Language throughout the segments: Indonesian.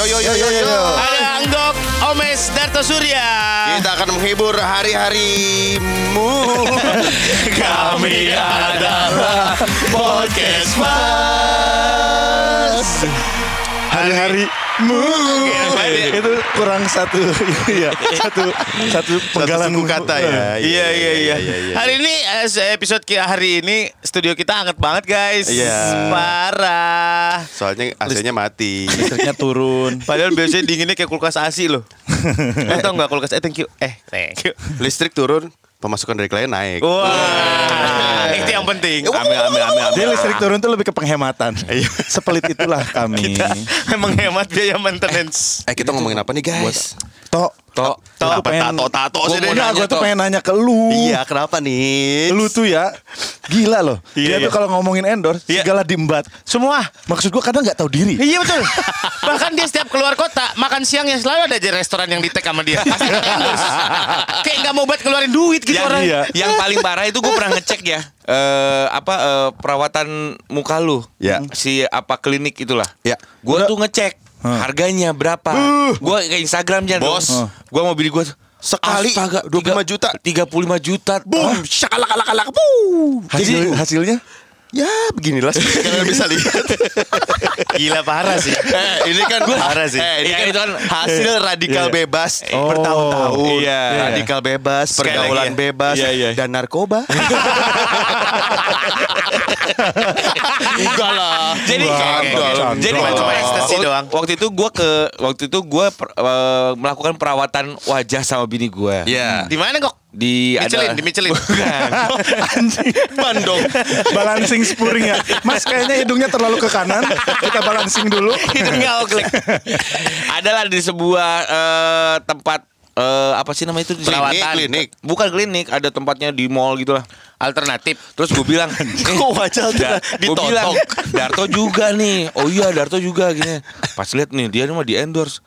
Yo yo yo yo yo. Ada Anggok Omes Darto Surya. Kita akan menghibur hari-harimu. Kami adalah podcast. Hari-harimu itu kurang satu ya satu satu penggalan suku kata ya. Iya iya iya. Hari ini eh, episode hari ini studio kita hangat banget guys. Iya. Parah. Soalnya AC-nya mati. listriknya turun Padahal biasanya dinginnya kayak kulkas AC loh. Lo tau gak kulkas eh thank you. Eh thank you. Listrik turun, pemasukan dari klien naik. Wah, itu yang penting. Amin amin amin. amin. jadi listrik turun tuh lebih ke penghematan sepelit itulah kami Memang hemat biaya maintenance. Eh kita ngomongin apa nih guys? tok Tok, Tok, Kenapa pengen- tato tato Gua sih deh? gue tuh pengen nanya ke lu Iya, kenapa nih? lu tuh ya gila loh Iya, dia iya. tuh kalau ngomongin endorse Iya. segala diembat Semua. maksud gue kadang nggak tahu diri Iya betul. Bahkan dia setiap keluar kota makan siangnya selalu ada aja restoran yang di tag sama dia. Pasti endorse. Kayak nggak mau buat keluarin duit gitu yang, orang. iya. yang paling parah itu gue pernah ngecek ya eh apa eh, perawatan muka lu Ya. si apa klinik itulah Ya. gue tuh ngecek Huh. Harganya berapa? Uh. Gua ke Instagram aja Bos. Dong. Gua mau beli gua sekali Astaga, 25 tiga, juta 35 juta boom ah. shakalak alak boom Hasil, jadi gitu. hasilnya Ya, beginilah kalian bisa lihat. Gila parah sih. eh, ini kan Parah sih. Eh, ini Iya, kan, itu kan- hasil radikal Iya. bebas Oh, bertahun-tahun. iya. Radikal bebas, Sekali pergaulan lagi ya. bebas Iya, iya. dan narkoba. Enggak lah. jadi Enggak, enggak. jadi Enggak. Cuma ekstasi doang. waktu itu gue ke waktu itu gue melakukan perawatan wajah sama bini gue Iya. Di mana kok? Di Michelin, ada di Michelin. Bukan. anjing Bandung. balancing spuring ya mas kayaknya hidungnya terlalu ke kanan kita balancing dulu Itu nggak oglek. adalah di sebuah eh, tempat eh, apa sih nama itu di Perawatan. Klinik. bukan klinik ada tempatnya di mall gitulah Alternatif. terus gue bilang eh, Kok wajah Da- di gue bilang Darto juga nih oh iya Darto juga gini pas lihat nih dia mah di endorse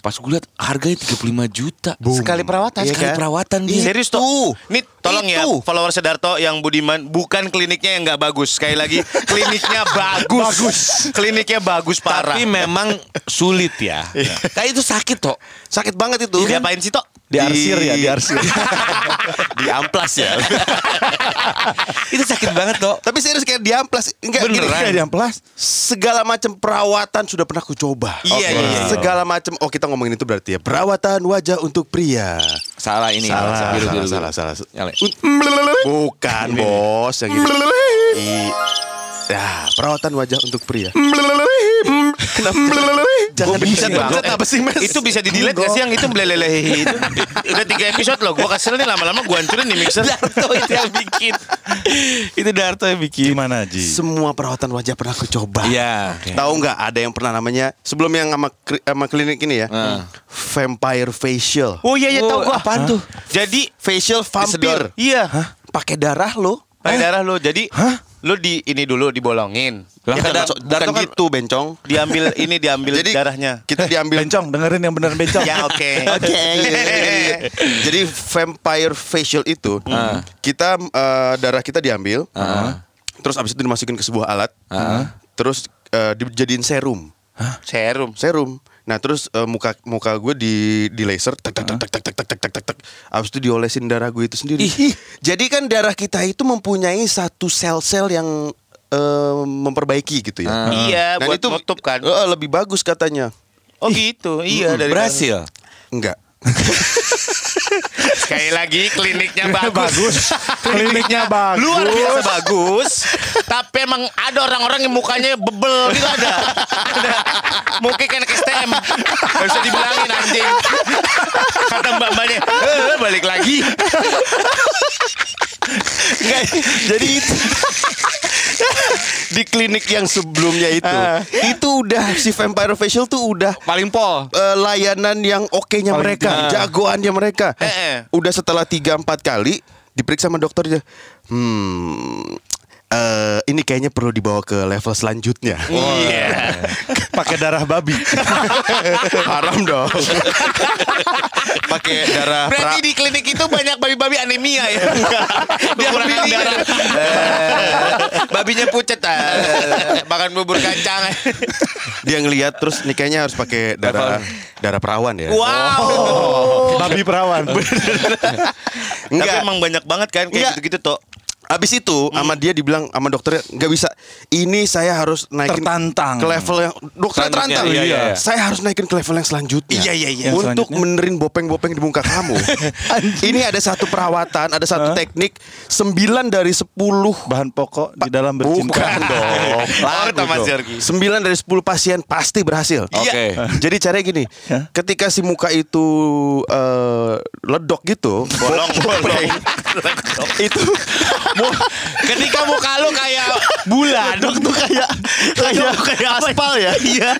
pas gue lihat harganya 35 juta Sekali perawatan. Sekali Iya kan? perawatan dia Serius tuh. Nih tolong ya Itu. follower Sedarto yang Budiman bukan kliniknya yang nggak bagus. Sekali lagi kliniknya bagus. Bagus. Kliniknya bagus parah. tapi memang sulit ya kayak itu sakit toh Sakit banget itu. Diapain sih Tok? Diarsir ya diarsir di amplas ya. itu sakit banget toh Tapi serius kayak di amplas. Enggak gini. Beneran. kayak diamplas Segala macam perawatan sudah pernah aku coba. Iya, Oke. iya, iya. Segala macam. Oh, kita ngomongin itu berarti ya. Perawatan wajah untuk pria. salah ini Salah, salah, biru, salah, biru. salah. Nyala. Bukan, bos, yang gitu. I- Ya, perawatan wajah untuk pria. Jangan bisa banget apa sih, Mas? Itu bisa di delete gak sih yang itu meleleh itu? Udah tiga episode loh. Gua kasih nih lama-lama gua hancurin nih mixer. Darto itu yang bikin itu Darto yang bikin gimana Ji Semua perawatan wajah pernah aku coba. Iya. Tahu nggak ada yang pernah namanya sebelum yang sama, sama klinik ini ya? Hmm. Vampire facial. Oh iya iya tahu Oh, gua. apaan tuh? Jadi Facial vampir. iya. Pakai darah lo. Pakai darah lo. Jadi lo di ini dulu dibolongin. Lah, Kita kan bukan Darto kan- gitu, bencong. Diambil ini diambil Jadi darahnya. kita diambil bencong dengerin yang bener bencong Ya oke. Oke. Jadi vampire facial itu Ah. kita eh, darah kita diambil, terus abis itu dimasukin ke sebuah alat, terus eh, dijadiin serum, Serum. serum. Nah terus eh, muka muka gue di di laser, tak tak tak tak tak tak tak tak tak tak. Abis itu diolesin darah gue itu sendiri. Ih. Jadi kan darah kita itu mempunyai satu sel-sel yang eh, memperbaiki gitu ya. Iya, Dan buat nutup kan. eh, lebih bagus katanya. Oh gitu. Iya dari berhasil. Enggak. Sekali lagi kliniknya bagus. bagus kliniknya bagus Luar biasa bagus. Tapi emang ada orang-orang yang mukanya bebel gitu ada. ada. Mungkin kan STM. Gak bisa dibilangin anjing. Kata mbak-mbaknya, eh, balik lagi. Enggak, jadi itu di klinik yang sebelumnya itu, itu udah si vampire facial tuh udah Paling pol. eh, layanan yang oke-nya mereka, tinggi. jagoannya mereka. Eh, eh. Udah setelah 3 4 kali diperiksa sama dokternya. Hmm, eh, ini kayaknya perlu dibawa ke level selanjutnya. Iya. Pakai darah babi. Haram dong. Pakai darah Berarti pra- di klinik itu banyak babi-babi anemia ya. Dia kekurangan darah. Eh, Babinya pucet. eh, Makan bubur kacang. dia ngelihat terus nih kayaknya harus pakai darah darah perawan ya. Wow. babi perawan. Tapi Enggak. emang banyak banget kan kayak Enggak. gitu-gitu toh. Abis itu sama dia dibilang sama dokternya nggak bisa. Ini saya harus naikin Tertantang. ke level yang dokter tertantang. iya, iya. Saya harus naikin ke level yang selanjutnya. Iya, iya, iya. Untuk menerin bopeng-bopeng di muka kamu. ini ada satu perawatan, ada satu teknik 9 dari 10 Bahan pokok di dalam bercinta. Bukan dong. Oh, Thomas Yorgi. 9 dari 10 pasien pasti berhasil. Oke. Jadi caranya gini, ketika si muka itu eh, ledok gitu, Bolong, bolong. itu Ketika muka lu kayak bulan. ledok tuh kayak kayak kayak aspal ya. Iya.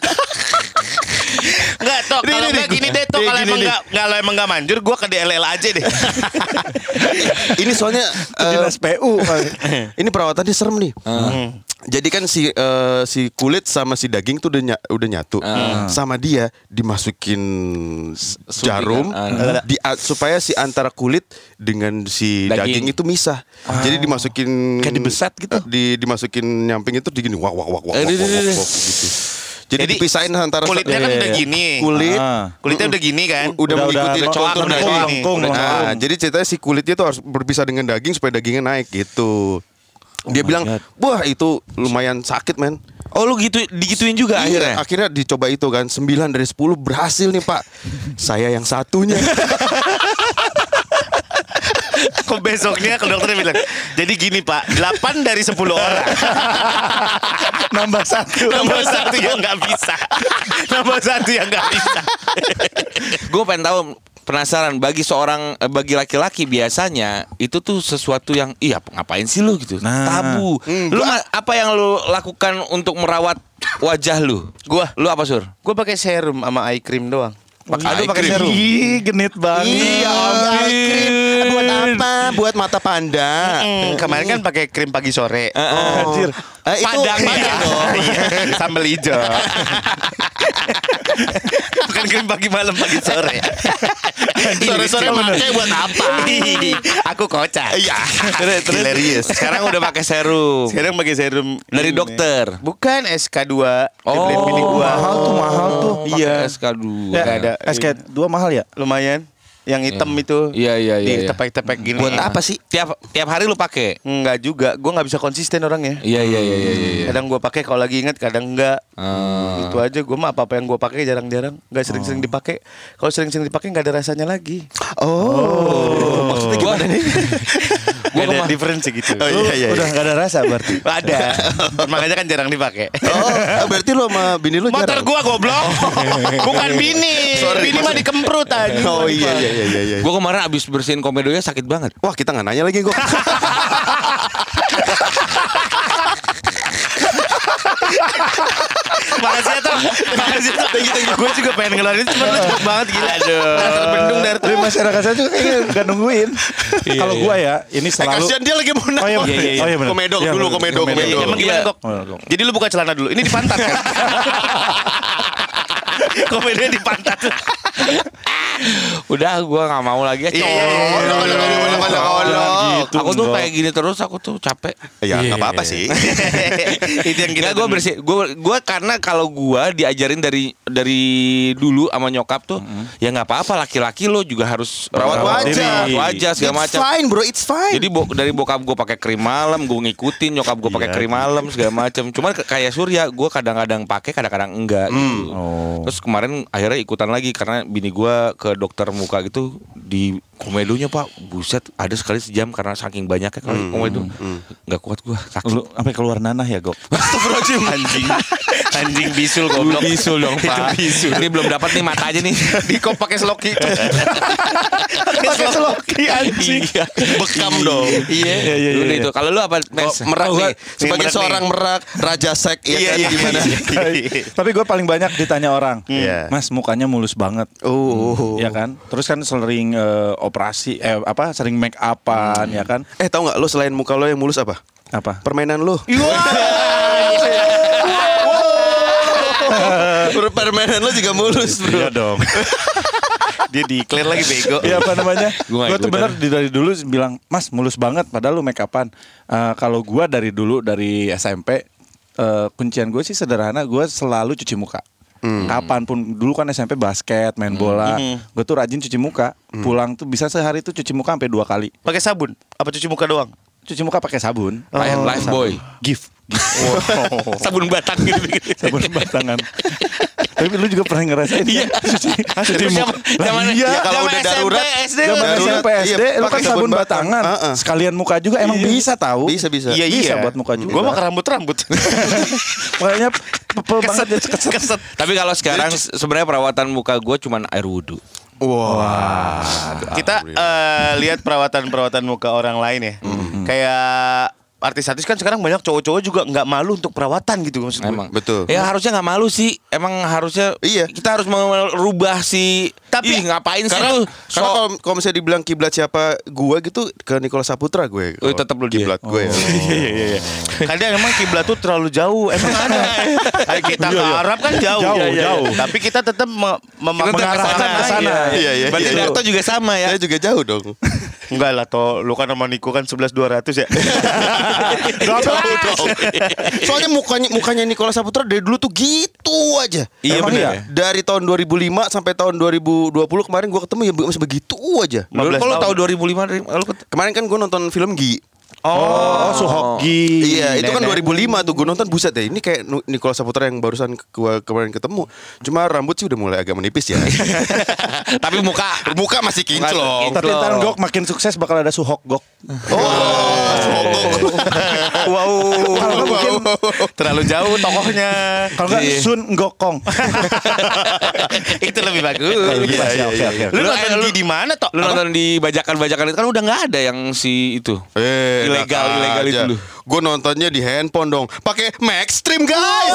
Enggak, Tok. Kalau enggak nih. gini deh, Tok. Kalau emang enggak kalau emang enggak manjur, gua ke DLL aja deh. ini soalnya eh, Dinas PU. ini perawatannya serem nih. Jadi kan si eh, si kulit sama si daging tuh udah nya- udah nyatu. Sama dia dimasukin jarum di a- supaya si antara kulit dengan si Daging. daging, itu misah. Jadi dimasukin Kayak dibeset gitu? eh, Di dimasukin nyamping itu digini wak wak wak wak Eh, wak, wak, wak, wak, gitu. Jadi, Jadi, dipisahin antara Kulitnya kan Iya, udah iya. gini. kulit Ah. Kulitnya udah gini kan. udah Udah- mengikuti udah melengkung, daging. melengkung, Nah, melengkung. jadi ceritanya si kulitnya tuh harus berpisah dengan daging supaya dagingnya naik gitu. Dia my bilang, wah itu lumayan sakit men. Oh lu gitu digituin juga akhirnya. Iya, akhirnya dicoba itu kan 9 dari 10 berhasil nih pak Saya yang satunya Kok besoknya ke dokternya bilang, jadi gini Pak, 8 dari 10 orang. Nambah satu. Nomor satu yang nggak bisa. Nomor satu yang nggak bisa. Gue pengen tahu penasaran bagi seorang eh, bagi laki-laki biasanya itu tuh sesuatu yang iya ngapain sih lu gitu Nah. tabu lu ma- apa yang lu lakukan untuk merawat wajah lu Gua. lu apa sur Gue pakai serum sama eye cream doang. Aduh, pakai cream. serum. Ih, genit banget. Iya krim Buat apa? Buat mata panda kemarin kan pakai krim pagi sore. Oh. Anjir. Eh, itu Padang. Padang dong. Iya, Sambal hijau. Bukan krim pagi malam pagi sore. Sore-sore pakai buat apa? Aku kocak. Iya Terus- terus Hilarious sekarang udah pakai serum Sekarang pakai serum dari dokter Bukan SK2 Oh, gua. mahal tuh, mahal tuh. Iya. Pakai SK2 Ya, ada. SK2 mahal ya? Lumayan. Yang hitam itu. Iya, iya, iya, iya. Ditepek-tepek gini. Buat apa sih? tiap tiap hari lu pakai Enggak juga. Gue nggak bisa konsisten orangnya. iya iya iya iya iya Kadang gue pakai kalau lagi inget, kadang enggak. Ah. Itu aja. Gue mah apa apa yang gue pakai jarang-jarang. Nggak sering-sering dipakai. Kalau sering-sering dipakai nggak ada rasanya lagi. Oh, Maksudnya gimana nih? Gak ada difference gitu. Oh iya iya Udah iya. gak ada rasa berarti. Ada. Makanya kan jarang dipakai. Oh, berarti lo sama bini lu Motor jarang? gua goblok. Bukan bini. Sorry, bini mah dikemprut aja. Oh iya iya iya iya. iya. gue kemarin abis bersihin komedonya sakit banget Wah kita nggak nanya lagi gue. Makasih ya Tom Makasih ya Thank you thank you Gue juga pengen ngeluarin Cuma lu cepet banget gila Aduh Terbendung dari Tapi masyarakat saya juga kayaknya gak nungguin. Kalau gua ya, ini Eh, selalu kasihan dia lagi mau Oh iya, nanya. iya, iya, iya. Oh, iya, benar. Komedok Iya, dulu, Komedok. komedok. Emang gimana Iya. kok Jadi lu buka celana dulu Ini di pantat kan Komedinya di pantat udah gue nggak mau lagi ya Iya, iya, iya, iya. Gitu, aku tuh kayak gini terus aku tuh capek Ya nggak apa-apa sih. Itu yang kita Gila gue bersih gue gue karena kalau gue diajarin dari dari dulu sama nyokap tuh ya nggak apa-apa laki-laki lo juga harus Perawat eh, wajah. wajah segala It's macam fine bro, it's fine. jadi bo- dari bokap gue pakai krim malam gue ngikutin nyokap gue pakai Iya. krim malam segala macam cuman kayak Surya gue kadang-kadang pakai kadang-kadang enggak gitu. Oh. Terus kemarin akhirnya ikutan lagi karena bini gue ke dokter muka gitu di komedonya pak buset ada sekali sejam karena saking banyaknya kali komedo nggak kuat gue sakit Lu sampai keluar nanah ya, Gok? Anjing Anjing bisul goblok bisul dong pak ini belum dapat nih mata aja nih Di kop pakai sloki Pakai seloki anjing. Iya. Bekam dong. Iya, iya, iya. Iya. itu. Kalau lu apa? Oh, merak Oh, nih. gua- Sebagai merak seorang nih. merak raja sek ya Iya, kan iya, gimana? Tapi gue paling banyak ditanya orang, Iya. Mas mukanya mulus banget. Oh. Ya kan, terus kan sering eh, operasi, eh apa, sering make upan, ya kan? Eh tahu nggak lo selain muka lo yang mulus apa? Apa? Permainan lu. Permainan lu juga mulus, Bro. Iya dong. Dia declare lagi bego. Iya apa namanya? Gua Gue tuh bener di- dari dulu bilang, Mas mulus banget. Padahal lu make upan. Eh, kalau gua dari dulu dari SMP eh, kuncian gue sih sederhana. Gue selalu cuci muka. Kapan pun dulu kan SMP basket, main bola, gue tuh rajin cuci muka. Pulang tuh bisa sehari tuh cuci muka sampai dua kali. Pakai sabun? Apa cuci muka doang? Cuci muka pakai sabun. Life boy. Gift. Sabun batang gitu. sabun batangan. Tapi lu juga pernah ngerasain iya. cuci, cuci muka. Lah iya. Ya, kalau Zaman udah darurat, SD Zaman Darurat, SMP iya, SD lu kan pakai sabun sabun batang. batangan. Heeh. Sekalian muka juga emang bisa tahu. Bisa bisa. Iya Bisa iya. buat muka juga. Gue mah ke rambut-rambut. Makanya pepel banget ya keset. Keset. Tapi kalau sekarang sebenarnya perawatan muka gue cuman air wudhu. Wah. Kita eh, lihat perawatan-perawatan muka orang lain ya. Kayak artis-artis kan sekarang banyak cowok-cowok juga nggak malu untuk perawatan gitu maksud gue. Emang Betul. Ya harusnya nggak malu sih. Emang harusnya Iya. kita harus merubah si Tapi- Ih, ngapain sih Karena lu? karena kalau kalau misalnya dibilang kiblat siapa gua gitu ke Nikola Saputra gue. Oh, tetep lu dia. kiblat gue. ya. Kadang emang kiblat tuh terlalu jauh. Emang ada. Kayak kita ke Arab kan jauh. Jauh, jauh. Tapi kita tetap me- tetap mengarahkan ke sana. Iya iya. Berarti iya. Darto juga sama ya. Saya juga jauh dong. Enggak lah toh, lu kan sama Niko kan 11 200 ya. Soalnya mukanya mukanya Nikola Saputra dari dulu tuh gitu aja. Iya benar. iya? Dari tahun 2005 sampai tahun 2020 kemarin gua ketemu ya masih begitu aja. Lu 15 kalau tahun. tahu 2005 dari lu ket- Kemarin kan gue nonton film Gi. Oh, Suhoki. Iya, itu kan Nenek. 2005 tuh gue nonton buset deh. Ini kayak Nikola Saputra yang barusan ke- kemarin ketemu. Cuma rambut sih udah mulai agak menipis ya. Tapi muka Muka masih kinclong. Tapi ntar Gok makin sukses bakal ada Suhok Gok. Oh, wow. Kalau nggak mungkin Terlalu jauh tokohnya. kalau nggak Iya. Sun Gokong. itu lebih bagus. Iya, iya, oke. Lu Lu- nonton di mana toh? Lu nonton di bajakan-bajakan itu kan udah nggak ada yang si itu. Eh, Ilegal, ilegal itu lu. Gue nontonnya di handphone dong. Pakai Maxstream guys.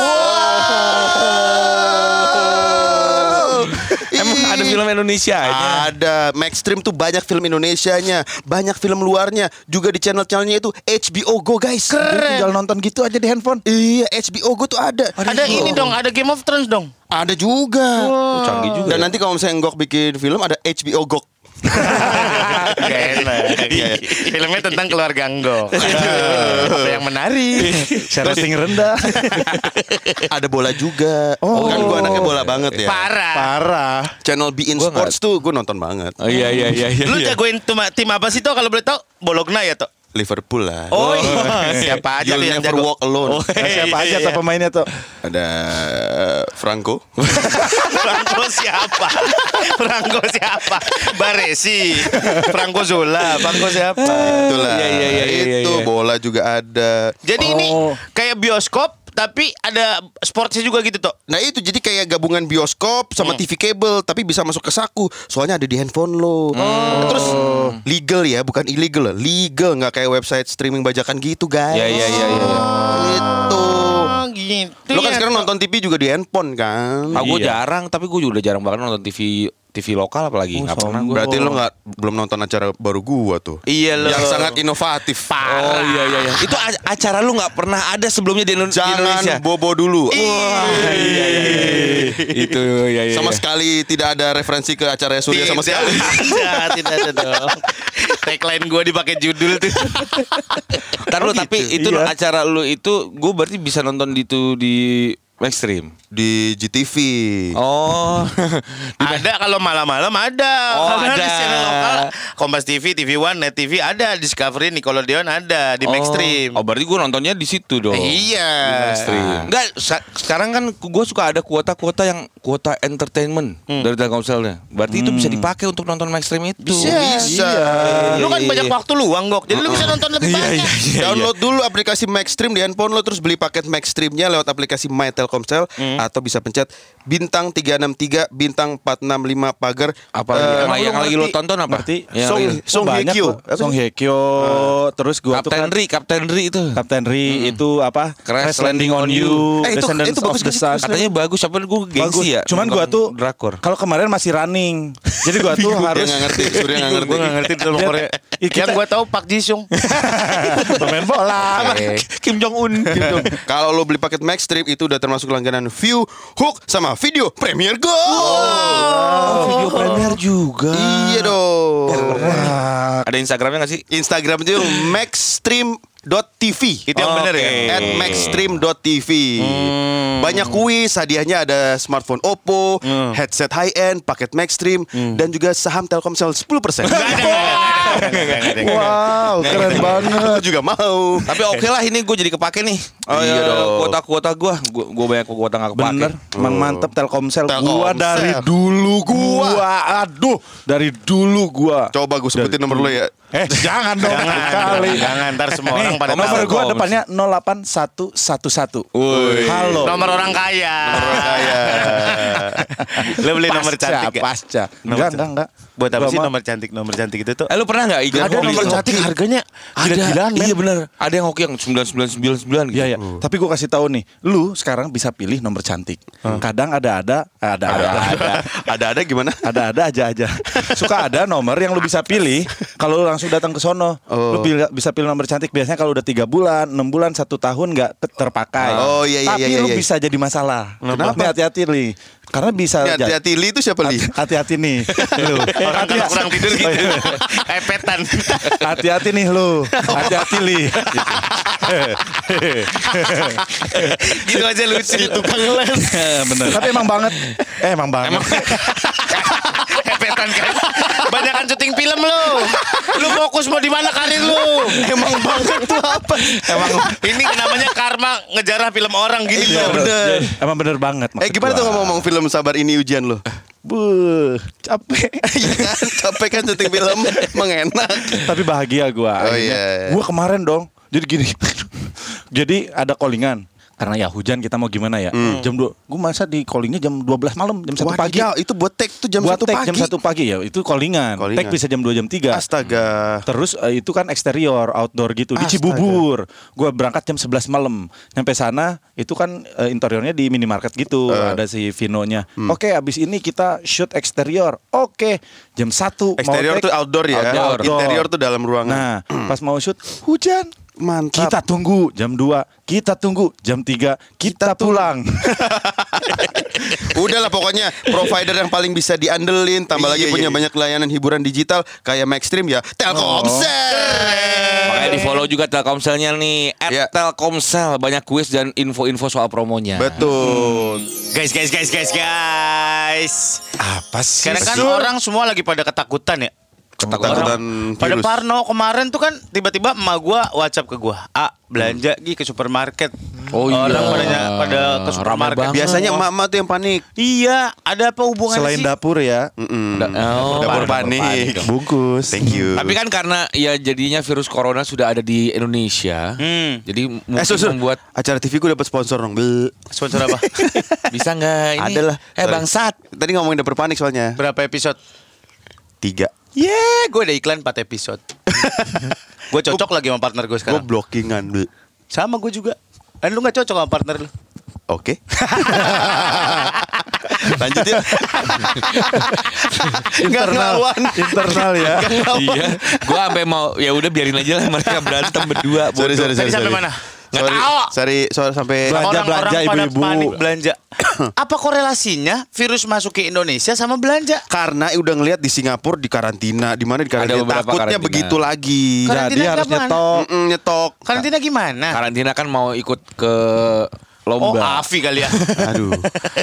Emang ada film Indonesia aja. Ada Maxstream tuh banyak film Indonesianya, banyak film luarnya, juga di channel-channelnya itu HBO Go guys. Jadi tinggal nonton gitu aja di handphone. Iya, HBO Go tuh ada. Ada ini dong, ada Game of Thrones dong. Ada juga. Oh, canggih juga. Dan nanti kalau misalnya Ngok bikin film ada HBO Gok. Gak enak. Filmnya tentang keluarga Anggo. Apa yang menarik? Rating rendah. ada bola juga. Oh. Kan gua anaknya bola banget ya. Parah. Parah. Channel Be In Gua Sports tuh gue nonton banget. Oh iya iya iya iya. Lu iya. jagoin tim, tim apa sih toh kalau boleh tau? Bologna ya toh? Liverpool lah. Oh, iya. siapa aja You'll yang never jago? walk alone. Oh, Nah, siapa aja iya, tuh iya. pemainnya tuh? Ada eh, Franco. Franco siapa? Franco siapa? Baresi, Franco Zola, Franco siapa? Itulah. Iya, iya, iya, iya, Itu iya. bola juga ada. Jadi ini Oh. kayak bioskop tapi ada sportsnya juga gitu toh. Nah itu jadi kayak gabungan bioskop sama TV kabel tapi bisa masuk ke saku soalnya ada di handphone lo. Nah, terus legal ya bukan illegal, legal nggak kayak website streaming bajakan gitu guys. Iya iya iya iya. Itu. Oh, gitu. Lo kan ya, sekarang toh. nonton TV juga di handphone kan? Ah, gue Iya. jarang, tapi gue juga udah jarang banget nonton TV TV lokal apalagi Oh, nggak pernah gue. Berarti lo nggak belum nonton acara baru gua tuh. Iya lo. Yang sangat inovatif. Oh iya iya iya. Itu acara lu nggak pernah ada sebelumnya di, Indo- di Indonesia. Jangan bobo dulu. Wah, iya iya iya. Itu iya iya. Sama iya. sekali tidak ada referensi ke acara Surya sama Tidak sekali. ada, tidak ada dong. Tagline gue dipakai judul tuh. Ntar lu tapi itu Iya. acara lu itu gue berarti bisa nonton di itu di Maxstream. Di GTV. Oh. ada kalau malam-malam ada. Oh, Kalau ada. di channel lokal Kompas TV, TV One, Net TV ada, Discovery, Nickelodeon ada di Maxstream. Oh, berarti gue nontonnya di situ dong. Iya. Maxstream. Enggak, sa- sekarang kan gue suka ada kuota-kuota yang kuota entertainment dari Telkomselnya. Berarti itu bisa dipakai untuk nonton Maxstream itu. Bisa. Bisa. Lu kan Iya, banyak iya. waktu luang, Gok. Jadi lu bisa nonton lebih Iya, banyak. iya, iya. Download dulu aplikasi Maxstream di handphone lo terus beli paket Maxstreamnya lewat aplikasi My Telkom Telkomsel Hmm. atau bisa pencet bintang 363 bintang 465 pagar Apa eh, yang, yang lu lagi lo tonton apa? Yang Song- lagi- Song banyak Hye Kyo. Song? Hye Kyo. Terus gua tuh Kapten kan Ri, Kapten Ri itu. Kapten Ri itu apa? Crash Landing on Landing on You. Eh, itu- Descendants itu bagus of the? Sun. Katanya bagus, apa gue Bagus. gengsi ya. Cuman gua tuh drakor. Kalau kemarin masih running. Jadi gua tuh Dia harus nggak ngerti, Surya nggak ngerti. Gue gak ngerti Dia- Korea. Yang gue tahu Pak Jisung. pemain bola. Kim Jong Un. Kalau lo beli paket Max Trip itu udah termasuk langganan View, Hook sama video Premiere Go. video premier juga. Iya dong. Ada Instagramnya gak sih? Instagram itu maxstream.tv. Itu yang bener ya? At maxstream.tv. Banyak kuis, hadiahnya ada smartphone Oppo, headset high end, paket Maxstream, dan juga saham Telkomsel 10%. Wow, keren banget. Aku juga mau. Tapi oke lah ini gue jadi kepake nih. Oh Iya dong. Kuota-kuota gue, gue banyak kuota gak kepake. Bener, emang mantep Telkomsel. Gua Telkomsel. dari dulu gua. Aduh, dari dulu gua. Coba gue sebutin nomor lo ya. Eh, jangan dong. Jangan, kali. jangan ntar semua orang pada nomor gua depannya 08111. Woi. Halo. Nomor orang kaya. Kaya. Lo beli nomor cantik ya? Pasca. Nomor Enggak, cantik. enggak, enggak. Buat apa sih nomor cantik? Nomor cantik itu tuh Eh lu pernah gak ikut ada nomor cantik harganya Ada, gila-gilaan iya bener. Ada yang hoki yang 9999 gitu. Iya ya. Tapi gue kasih tahu nih, lu sekarang bisa pilih nomor cantik. Kadang ada-ada, ada-ada, Ada-ada gimana? ada-ada aja-aja. Suka ada nomor yang lu bisa pilih kalau lu langsung datang ke sono. Lu pilih- bisa pilih nomor cantik. Biasanya kalau udah tiga bulan, enam bulan, satu tahun nggak terpakai. Oh, iya, iya, Tapi iya, lu iya. bisa jadi masalah. Kenapa? Nih hati-hati nih. Karena bisa jadi- hati-hati Li itu siapa Li? Hati-hati nih. Lu. Orang kalau kurang tidur gitu. Iya. Epetan. Hati-hati nih lu. Hati-hati li. gitu aja lucu. Tukang les. Bener. Tapi emang banget. Eh emang banget. Epetan kan. Banyakan syuting film lu. Lu fokus mau di mana karir lu? Emang banget tuh apa? Emang ini namanya karma ngejarah film orang gini Iya, tuh. bener. Emang bener banget. Eh gimana tuh ngomong film sabar ini ujian lo? Buh, capek. Iya kan, capek kan syuting film, mengenak. Tapi bahagia gua. Oh, iya. Gua kemarin dong. Jadi gini. Jadi ada callingan. Karena ya hujan kita mau gimana ya. Jam 2. Gua masa di callingnya jam 12 malam, jam 1 Hmm. Wah, pagi. ya, itu buat take tuh jam Buat 1 take pagi. jam 1 pagi ya. Itu callingan. Callingan. Take bisa jam 2 jam 3. Astaga. Terus eh, itu kan eksterior, outdoor gitu di Astaga. Cibubur. Gua berangkat jam 11 malam. Nyampe sana itu kan eh, interiornya di minimarket gitu, Eh. ada si Vinonya. Hmm. Oke, abis ini kita shoot eksterior. Oke, jam 1 Exterior tuh outdoor ya. Outdoor. Interior tuh dalam ruangan. Nah, pas mau shoot hujan. Mantap. Kita tunggu jam 2, kita tunggu jam 3, kita pulang. Udahlah pokoknya provider yang paling bisa diandelin tambah lagi Iya, punya iya. banyak layanan hiburan digital kayak Maxstream ya Telkomsel. Makanya di follow juga Telkomselnya nih at Iya. Telkomsel banyak kuis dan info-info soal promonya. Betul. Guys, guys, guys, guys, guys. Apa sih? Sekarang kan orang semua lagi pada ketakutan ya. Ketakutan Orang pada virus. Parno kemarin tuh kan tiba-tiba emak gua WhatsApp ke gua, "A, belanja gi ke supermarket." Oh iya. Orang pada pada ke supermarket. Biasanya emak-emak tuh yang panik. Iya, ada apa hubungannya Selain sih? dapur ya, Mm-mm. Da- oh, Dapur panik, panik. dong. bungkus. Thank you. Tapi kan karena ya jadinya virus corona sudah ada di Indonesia. Hmm. Jadi mungkin eh susur membuat acara TV gue dapat sponsor dong. Sponsor apa? bisa nggak ini? Adalah. Eh bangsat. Tadi ngomongin dapur panik soalnya. Berapa episode? Tiga. Yeah, gue ada iklan 4 episode. gue cocok lagi sama partner gue Gue sekarang. blockingan. Bel. Sama gue juga. Dan lu gak cocok sama partner lu. Oke. Lanjut ya. internal, internal ya. iya. Gua sampai mau ya udah biarin aja lah mereka berantem berdua. Sorry, sorry, Tadi sorry. sampai sorry. mana? Nggak Sorry, tahu. sorry, sorry sampai Belanja, Orang-orang belanja, ibu-ibu. panik belanja. Apa korelasinya virus masuk ke Indonesia sama belanja? karena udah ngelihat di Singapura di karantina, di mana di karantina takutnya karantina. begitu lagi. Karantina Jadi harus nyetok. Mm-mm, nyetok. Karantina gimana? Karantina kan mau ikut ke Oh, lomba. Afi kali ya. Aduh.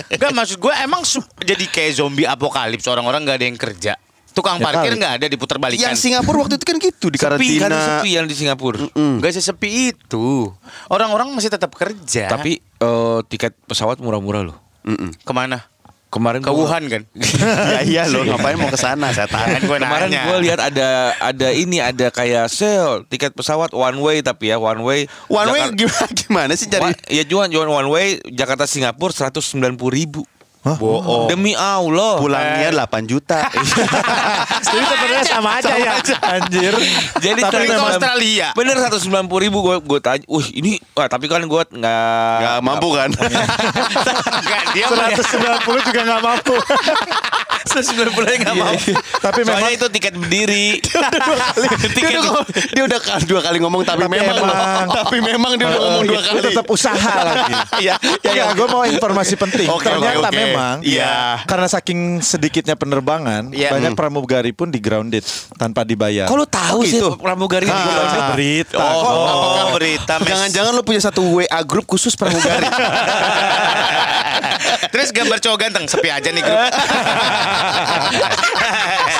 Enggak maksud gue emang su- jadi kayak zombie apokalips orang-orang nggak ada yang kerja. Tukang Ya parkir nggak ada diputar balikan. Yang Singapura waktu itu kan gitu di Sepi kan karantina. sepi yang di Singapura. Gak sesepi itu. Orang-orang masih tetap kerja. Tapi eh, tiket pesawat murah-murah loh. Mm-mm. ke mana? Kemarin Ke gua- Wuhan kan? ya iya lo ngapain mau ke sana saya Kan tanya. gue Kemarin gue lihat ada ada ini ada kayak sale tiket pesawat one way tapi ya one way. One way Jakar- gimana, gimana sih cari? Wa- ya jual jual one way Jakarta Singapura 190 ribu. Bohong. Demi Allah. Pulangnya 8 juta. Jadi sebenarnya sama aja ya. Anjir. Jadi Tapi ke Australia. Bener 190 ribu gue gue tanya. Wih ini wah tapi kan gue nggak Gak mampu kan? Enggak, dia mah 190 juga nggak mampu. 190 nggak Iya. mampu. Tapi Soalnya memang itu tiket berdiri. dia, tiket udah, ngomong- dia udah kali- dua kali ngomong tapi, Tapi memang, emang. tapi memang dia udah ngomong dua Lu kali. tetap usaha lagi. Iya, Ya, gue mau informasi penting. Oke, Ternyata oke. memang, Iya. karena saking sedikitnya penerbangan, Iya. banyak pramugari pun di grounded tanpa dibayar. Kok lu tahu Oh, sih gitu? pramugari Ah, di baca berita. Oh, apakah berita mes? Jangan-jangan lu punya satu WA grup khusus pramugari. Terus gambar cowok ganteng sepi aja nih grup.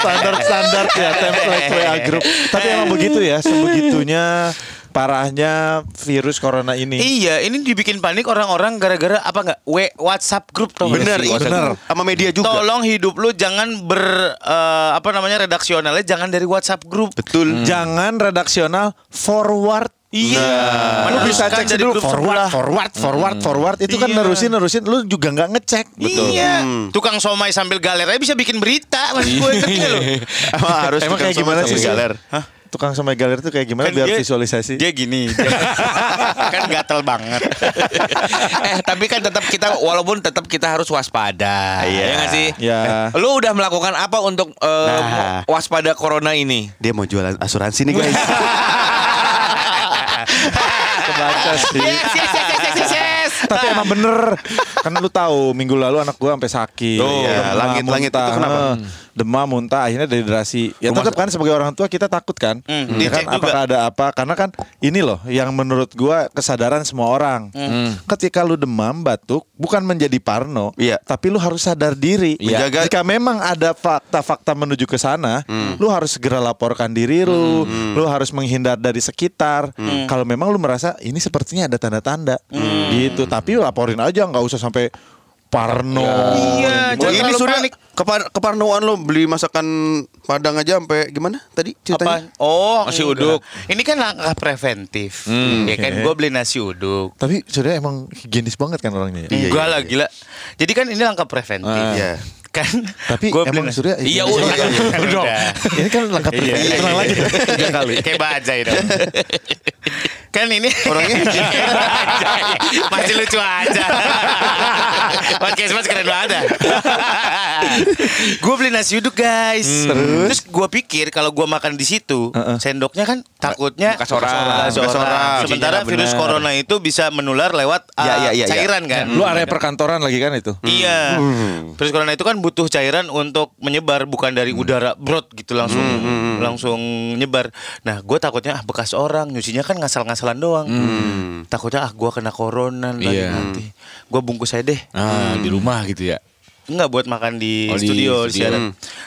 standar-standar ya template WA group. Tapi emang begitu ya, sebegitunya parahnya virus corona ini. iya, ini dibikin panik orang-orang gara-gara apa enggak? W WhatsApp grup tuh. Bener, sih, bener. Sama media juga. Tolong hidup lu jangan ber eh, apa namanya redaksionalnya jangan dari WhatsApp grup. Betul. Jangan redaksional forward. Iya. Lu bisa Meneruskan cek dari dulu forward, sebelah. forward, forward, forward. Itu kan Iya. nerusin, nerusin. Lu juga nggak ngecek. Iya. Tukang somai sambil galer aja bisa bikin berita. Mas gue ngerti lu. Emang harus Emang tukang kayak gimana somai sih? galer. Hah? Tukang sama galer itu kayak gimana Kan biar dia- visualisasi? Dia gini. kan gatel banget. eh tapi kan tetap kita walaupun tetap kita harus waspada. Iya. Ya nggak sih? Ya. Lu udah melakukan apa untuk eh, Nah. waspada corona ini? Dia mau jualan asuransi nih guys. Kebaca sih. Tapi emang bener. Kan lu tahu Minggu lalu anak gua sampai sakit. Oh, iya. Langit-langit itu kenapa? Eh, Demam, muntah Akhirnya dehidrasi Ya tetap kan sebagai orang tua Kita takut kan? Hmm, Ya kan? Apakah ada apa? Karena kan ini loh Yang menurut gua Kesadaran semua orang. Hmm. Ketika lu demam, batuk Bukan menjadi parno Iya. Tapi lu harus sadar diri. Iya. Menjaga- Jika memang ada fakta-fakta menuju ke sana Lu harus segera laporkan diri lu. Lu harus menghindar dari sekitar. Kalau memang lu merasa Ini sepertinya ada tanda-tanda. Gitu Tapi laporin aja nggak usah sampai parno Iya, jangan ini sudah panik. kepar keparnoan lo beli masakan Padang aja sampai gimana tadi ceritanya? Apa? Oh, Nasi enggak. uduk. Ini kan langkah preventif. Hmm, ya kan, gue beli nasi uduk. Tapi sudah emang higienis banget kan orangnya ya? Iya, Enggak iya, lah iya. gila. Jadi kan ini langkah preventif. Iya. Kan. Tapi gua beli emang nasi- Surya Iya, higienis udah. banget. Udah. Ini kan lengkap Iya, iya, iya. lagi. Tiga kali. Kayak bajai dong. kan ini Orangnya. Masih lucu aja. Podcast mas keren banget dah. gue beli nasi uduk guys. Terus gue pikir kalau gue makan di situ, Heeh. sendoknya kan takutnya Bekas orang. bekas Bekas orang. Sementara Cucinya virus corona itu bisa menular lewat uh, Ya, ya, ya, ya. cairan kan. Lu area perkantoran lagi kan itu? Iya. Virus corona itu kan butuh cairan untuk menyebar bukan dari udara brot gitu langsung langsung nyebar. Nah, gue takutnya ah bekas orang nyucinya kan ngasal-ngasalan doang. Takutnya ah gue kena corona lagi Iya. nanti. Gue bungkus aja deh. Ah, di rumah gitu ya. Enggak buat makan di Oh, di studio, studio. siaran.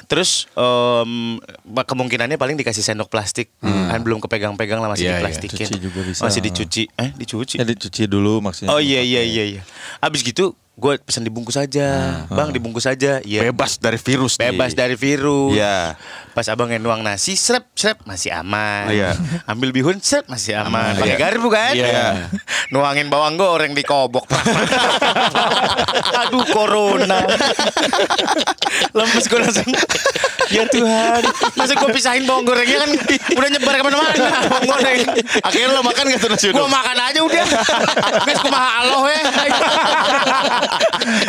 Terus em, kemungkinannya paling dikasih sendok plastik. Kan belum kepegang-pegang lah masih Iya, iya. diplastikin. Cuci juga bisa. Masih dicuci. Eh, dicuci. Ya dicuci dulu maksudnya. Oh iya iya iya iya. Abis gitu gue pesan dibungkus aja, bang dibungkus aja. Iya. bebas dari virus. nih. Bebas dari virus. Iya. Pas abang nuang nasi, srep srep masih aman. Iya. Ambil bihun, srep masih aman. Pakai iya. garpu kan? Iya. Nuangin bawang goreng di kobok. Aduh corona. Lemes gue langsung. Ya Tuhan. Masa gue pisahin bawang gorengnya kan udah nyebar ke mana-mana bawang goreng. Akhirnya lo makan gak tuh nasi Gue makan aja udah. Guys, gue mahal loh ya.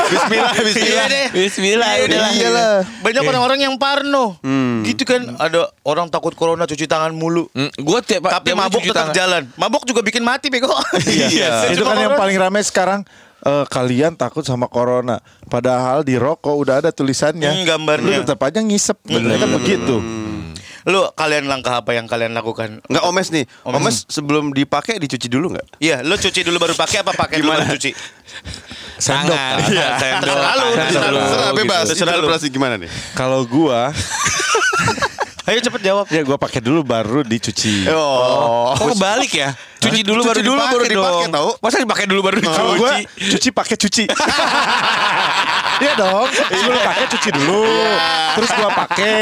Bismillah, bismillah. Iya deh. Bismillah, Iya udah deh. lah. Iyalah. Banyak orang-orang yang parno. Gitu kan ada orang takut corona cuci tangan mulu. Hmm, gue tiap Tapi tiap mabuk tetap tangan. jalan. Mabuk juga bikin mati bego. Iya. itu kan yang paling ramai sekarang eh, kalian takut sama corona padahal di rokok udah ada tulisannya Hmm, gambarnya. lu tetap aja ngisep bener kan begitu Lu kalian langkah apa yang kalian lakukan? Nggak omes nih. Omes. Omes sebelum dipakai dicuci dulu nggak? Iya, lu cuci dulu baru pakai apa pakai dulu baru cuci? Tangan. Iya. Sendok. Terserah lu, tangan terserah Terserah gitu. bebas. Terserah lu. Interpretasi gimana nih? kalau gua Ayo cepet jawab. ya gua pakai dulu baru dicuci Oh. Kok kebalik ya? Cuci dulu Cuci baru dulu dipakai baru dipakai, tau? Masa dipakai dulu baru kalau gua dicuci? cuci pakai cuci Iya dong. Sebelum pakai cuci dulu. Terus gua pakai.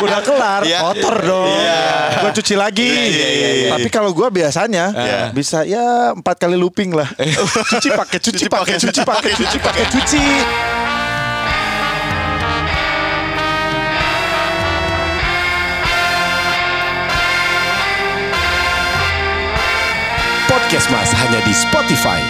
Udah kelar, Iya. kotor dong. Iya. Gua cuci lagi. iya, iya, iya. Tapi kalau gua biasanya bisa ya empat kali looping lah. cuci pakai, cuci pakai, cuci pakai, cuci pakai, cuci. Podcast Mas hanya di Spotify.